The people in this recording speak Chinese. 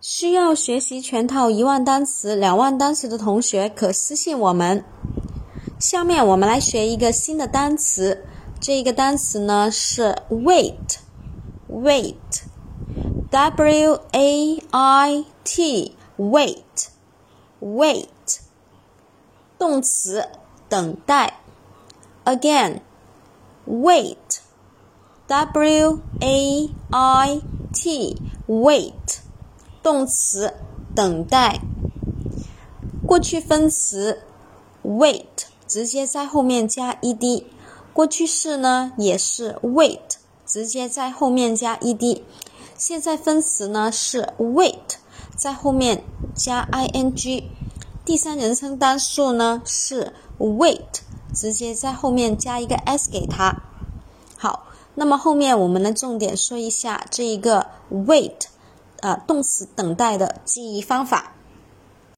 需要学习全套一万单词、两万单词的同学可私信我们。下面我们来学一个新的单词，这个单词呢是 wait，wait，w a i t，wait，wait，动词等待。Again，wait，w a i t，wait。动词等待，过去分词 wait 直接在后面加 ed，过去式呢也是 wait 直接在后面加 ed，现在分词呢是 wait 在后面加 ing，第三人称单数呢是 wait 直接在后面加一个 s 给它。好，那么后面我们来重点说一下这一个 wait。呃，动词等待的记忆方法。